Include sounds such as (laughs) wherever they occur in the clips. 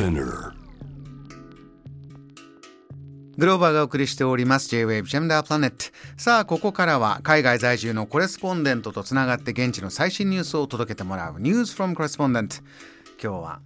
Spinner. グローバーがお送りしております。J-Wave Jam the Planet さあここからは海外在住のコレスポンデントとつながって現地の最新ニュースを届けてもらう。News from Correspondent 今日は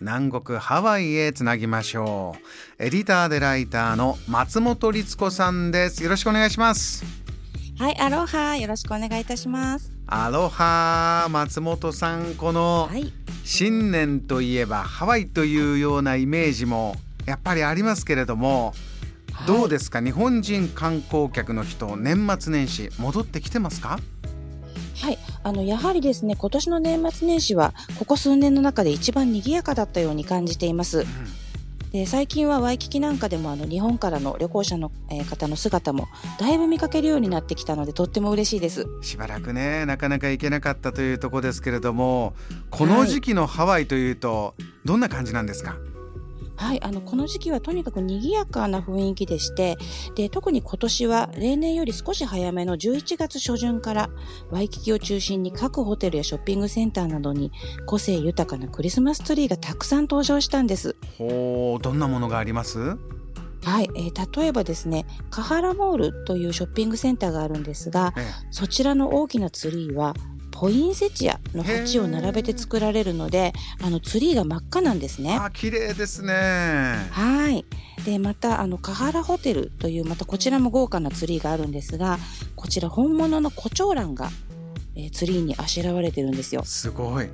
南国ハワイへつなぎましょう。エディターでライターの松本律子さんです。よろしくお願いします。はい、アロハ、よろしくお願いいたします。アロハ松本さんこのはい、新年といえばハワイというようなイメージもやっぱりありますけれどもどうですか？日本人観光客の人年末年始戻ってきてますか？はい、あのやはりですね、今年の年末年始はここ数年の中で一番賑やかだったように感じています。で最近はワイキキなんかでもあの日本からの旅行者の、えー方の姿もだいぶ見かけるようになってきたのでとっても嬉しいです。しばらくねなかなか行けなかったというところですけれどもこの時期のハワイというとどんな感じなんですか、はい、あのこの時期はとにかく賑やかな雰囲気でしてで特に今年は例年より少し早めの11月初旬からワイキキを中心に各ホテルやショッピングセンターなどに個性豊かなクリスマスツリーがたくさん登場したんです。ほうどんなものがあります？はい、えー例えばですね、カハラモールというショッピングセンターがあるんですが、えそちらの大きなツリーはポインセチアの鉢を並べて作られるので、あのツリーが真っ赤なんですね。あ綺麗ですねはい。で、また、あの、カハラホテルという、またこちらも豪華なツリーがあるんですが、こちら本物のコチョウランが、えーツリーにあしらわれてるんですよ。すごい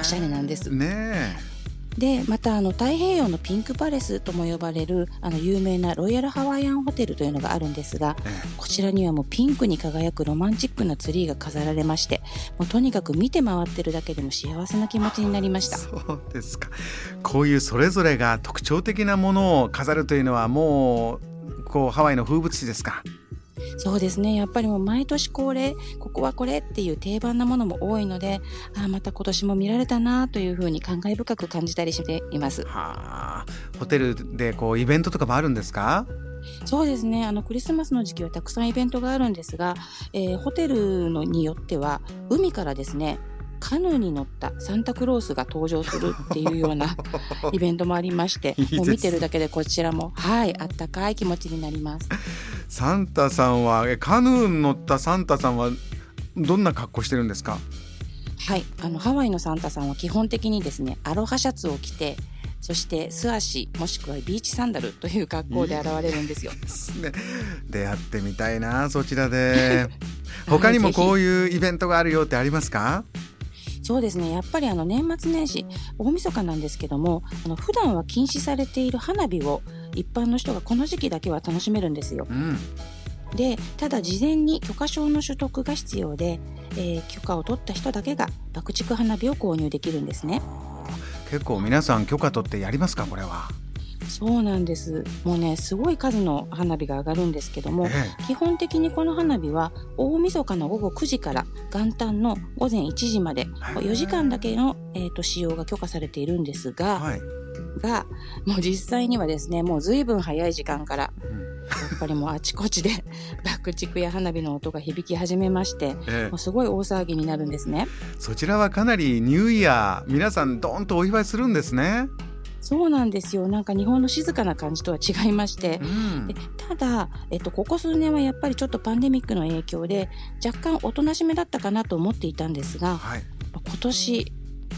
おしゃれなんです。ねで、また、あの、太平洋のピンクパレスとも呼ばれる、あの、有名なロイヤルハワイアンホテルというのがあるんですが、ええ。こちらにはもうピンクに輝くロマンチックなツリーが飾られまして、もうとにかく見て回ってるだけでも幸せな気持ちになりました。(laughs) そうですか。こういうそれぞれが特徴的なものを飾るというのはもうこうハワイの風物詩ですか？そうですね。やっぱりもう毎年恒例、ここはこれっていう定番なものも多いので、ああ、また今年も見られたなというふうに感慨深く感じたりしています。はあホテルでこうイベントとかもあるんですか？そうですね。あの、クリスマスの時期はたくさんイベントがあるんですが、えーホテルのによっては、海からですね、カヌーに乗ったサンタクロースが登場するっていうような (laughs) イベントもありまして、もう見てるだけでこちらも、はい、あったかい気持ちになります。サンタさんはえカヌーに乗ったサンタさんはどんな格好してるんですか？はい、あのハワイのサンタさんは基本的にですね、アロハシャツを着て、そして素足もしくはビーチサンダルという格好で現れるんですよ。(laughs) ですね。出会ってみたいなそちらで。(laughs) 他にもこういうイベントがあるよってありますか？そうですね、やっぱりあの年末年始、大晦日なんですけども、あの普段は禁止されている花火を一般の人がこの時期だけは楽しめるんですよ。うんで、ただ事前に許可証の取得が必要で、えー許可を取った人だけが爆竹花火を購入できるんですね。結構皆さん許可取ってやりますかこれは、そうなんです。もうね、すごい数の花火が上がるんですけども、え基本的にこの花火は大晦日の午後9時から元旦の午前1時までえ4時間だけの、えー、と使用が許可されているんですが、はい、がもう実際にはですねもう随分早い時間からうんやっぱりもうあちこちで (laughs) 爆竹や花火の音が響き始めましてええ。もうすごい大騒ぎになるんですね。そちらはかなりニューイヤー皆さんドーンとお祝いするんですね。そうなんですよ。なんか日本の静かな感じとは違いまして。うん。でただ、えっと、ここ数年はやっぱりちょっとパンデミックの影響で若干おとなしめだったかなと思っていたんですがはい、今年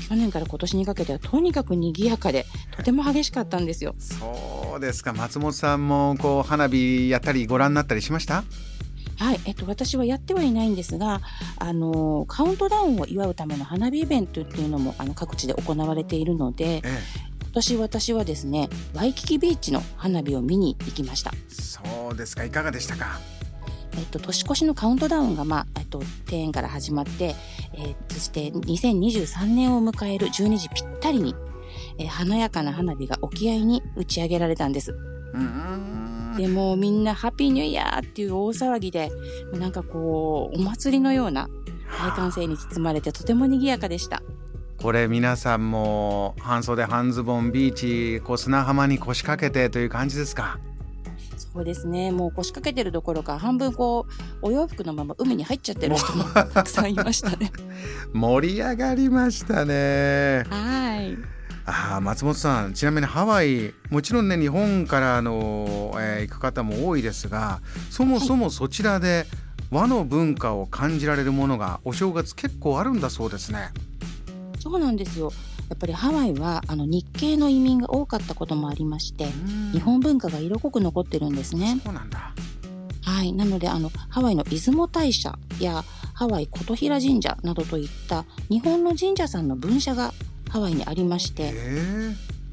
去年から今年にかけてはとにかく賑やかでとても激しかったんですよ。そうですか。松本さんもこう花火やったりご覧になったりしました？はい、えっと、私はやってはいないんですが、あのカウントダウンを祝うための花火イベントっていうのもあの各地で行われているのでえ今年私はですねワイキキビーチの花火を見に行きました。え、そうですか。いかがでしたか？えっと、年越しのカウントダウンが、まあ、えっと、庭園から始まって、えーそして2023年を迎える12時ぴったりに、えー華やかな花火が沖合に打ち上げられたんです。うんでもうみんなハッピーニューイヤーっていう大騒ぎで、なんかこう、お祭りのような大歓声に包まれてとても賑やかでした。これ皆さんも半袖半ズボンビーチこう砂浜に腰掛けてという感じですか？そうですね。もう腰掛けてるどころか、半分こう、お洋服のまま海に入っちゃってる人もたくさんいましたね。(laughs) 盛り上がりましたねはい。あ松本さんちなみにハワイもちろんね日本からの、えー、行く方も多いですがそもそもそちらで和の文化を感じられるものがお正月結構あるんだそうですね。そうなんですよやっぱりハワイはあの日系の移民が多かったこともありまして日本文化が色濃く残ってるんですね。そうなんだ。はい、なのであのハワイの出雲大社やハワイ琴平神社などといった日本の神社さんの分社がハワイにありまして、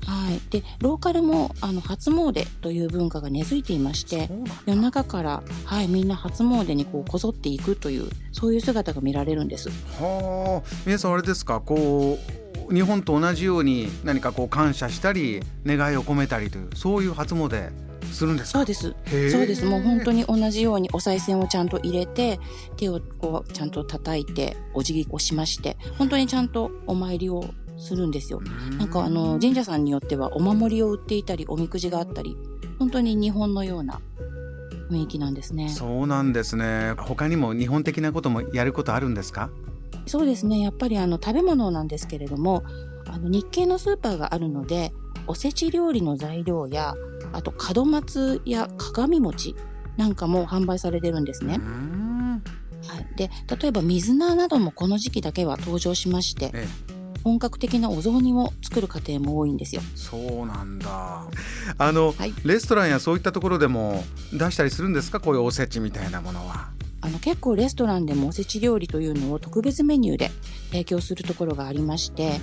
はい、でローカルもあの初詣という文化が根付いていまして夜中から、はい、みんな初詣にこうこぞっていくというそういう姿が見られるんです。はあ。皆さんあれですか？こう日本と同じように何かこう感謝したり願いを込めたりというそういう初詣するんですそうです。そうです。もう本当に同じようにお賽銭をちゃんと入れて、手をこうちゃんと叩いて、お辞儀をしまして、本当にちゃんとお参りをするんですよ。なんかあの、神社さんによってはお守りを売っていたり、おみくじがあったり、本当に日本のような雰囲気なんですね。そうなんですね。他にも日本的なこともやることあるんですか？そうですね。やっぱりあの、食べ物なんですけれども、あの、日系のスーパーがあるので、おせち料理の材料や、あと門松や鏡餅なんかも販売されてるんですね。はい、で例えば水菜などもこの時期だけは登場しまして、ええ、本格的なお雑煮を作る家庭も多いんですよ。そうなんだ。あの、はい、レストランやそういったところでも出したりするんですか？こういうおせちみたいなものは。あの結構レストランでもおせち料理というのを特別メニューで提供するところがありまして、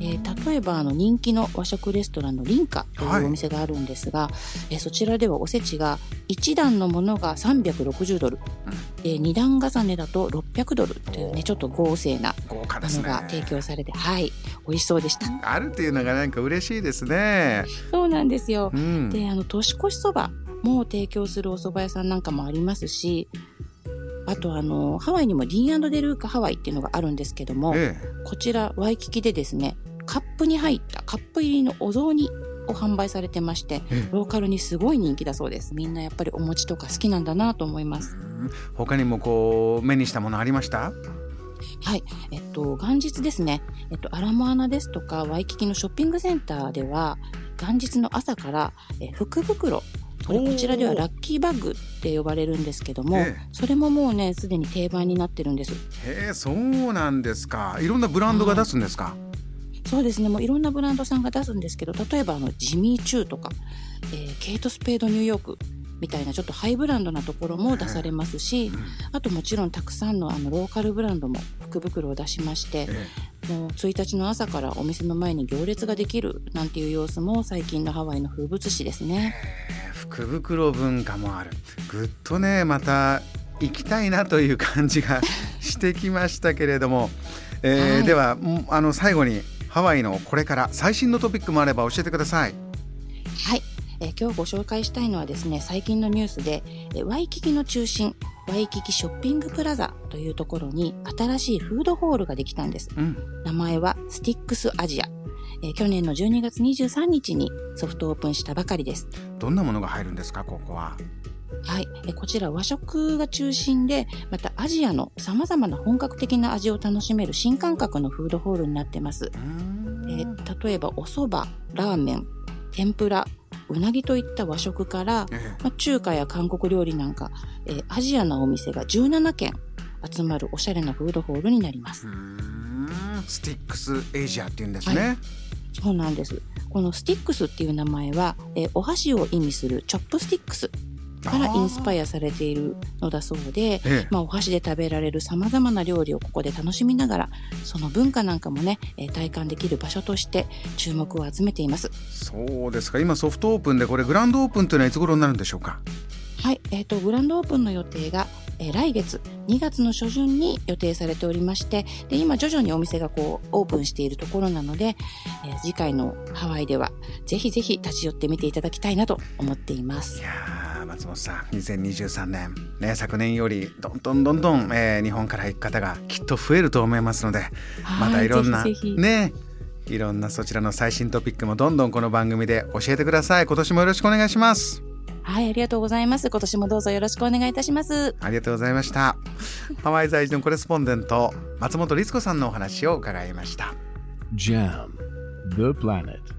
えー、例えばあの人気の和食レストランのリンカというお店があるんですが、はい、えー、そちらではおせちが1段のものが360ドル、うん、で2段重ねだと600ドルというねちょっと豪勢なものが提供されて、はい美味しそうでした。あるっていうのがなんか嬉しいですね。そうなんですよ、うん、であの年越しそばも提供するお蕎麦屋さんなんかもありますしあとあのハワイにもディーンデルーカハワイっていうのがあるんですけども、ええ、こちらワイキキでですねカップに入ったカップ入りのお雑煮を販売されてまして、ローカルにすごい人気だそうです。みんなやっぱりお餅とか好きなんだなと思います。他にもこう目にしたものありました？はい、えっと元日ですね。えっとアラモアナですとかワイキキのショッピングセンターでは元日の朝からえ福袋これこちらではラッキーバッグって呼ばれるんですけども、それももうねすでに定番になってるんです。へえそうなんですか。いろんなブランドが出すんですか？そうですねもういろんなブランドさんが出すんですけど例えばあのジミーチューとか、えー、ケイト・スペード・ニューヨークみたいなちょっとハイブランドなところも出されますし、あともちろんたくさんのあのローカルブランドも福袋を出しまして、もう1日の朝からお店の前に行列ができるなんていう様子も最近のハワイの風物詩ですね。福袋文化もある。ぐっとねまた行きたいなという感じがしてきましたけれども、えーはい、ではあの最後にハワイのこれから最新のトピックもあれば教えてください。はい、えー、今日ご紹介したいのはですね最近のニュースで、えワイキキの中心ワイキキショッピングプラザというところに新しいフードホールができたんです。うん、名前はスティックスアジア。えー、去年の12月23日にソフトオープンしたばかりです。どんなものが入るんですか、ここは？はい。こちら和食が中心で、またアジアの様々な本格的な味を楽しめる新感覚のフードホールになってます。えー、例えばお蕎麦、ラーメン、天ぷら、うなぎといった和食から、まあ、中華や韓国料理なんか、えー、アジアのお店が17軒集まるおしゃれなフードホールになります。スティックスエイジアっていうんですね。はいそうなんです。この sticks っていう名前は、えー、お箸を意味する chopsticks からインスパイアされているのだそうで、ええ、まあ、お箸で食べられるさまざまな料理をここで楽しみながらその文化なんかもね、えー、体感できる場所として注目を集めています。そうですか。今ソフトオープンでこれグランドオープンというのはいつ頃になるんでしょうか？はい、えーと、グランドオープンの予定が、えー、来月2月の初旬に予定されておりましてで今徐々にお店がこうオープンしているところなので、えー、次回のハワイではぜひぜひ立ち寄ってみていただきたいなと思っています。いや松本さん2023年、ね、昨年よりどんどんどんどん、えー、日本から行く方がきっと増えると思いますのでまたいろんなねいろんなそちらの最新トピックもどんどんこの番組で教えてください。今年もよろしくお願いしますはい、ありがとうございます。今年もどうぞよろしくお願いいたします。ありがとうございました。ハワイ在住のコレスポンデント、松本律子さんのお話を伺いました。JAM The planet.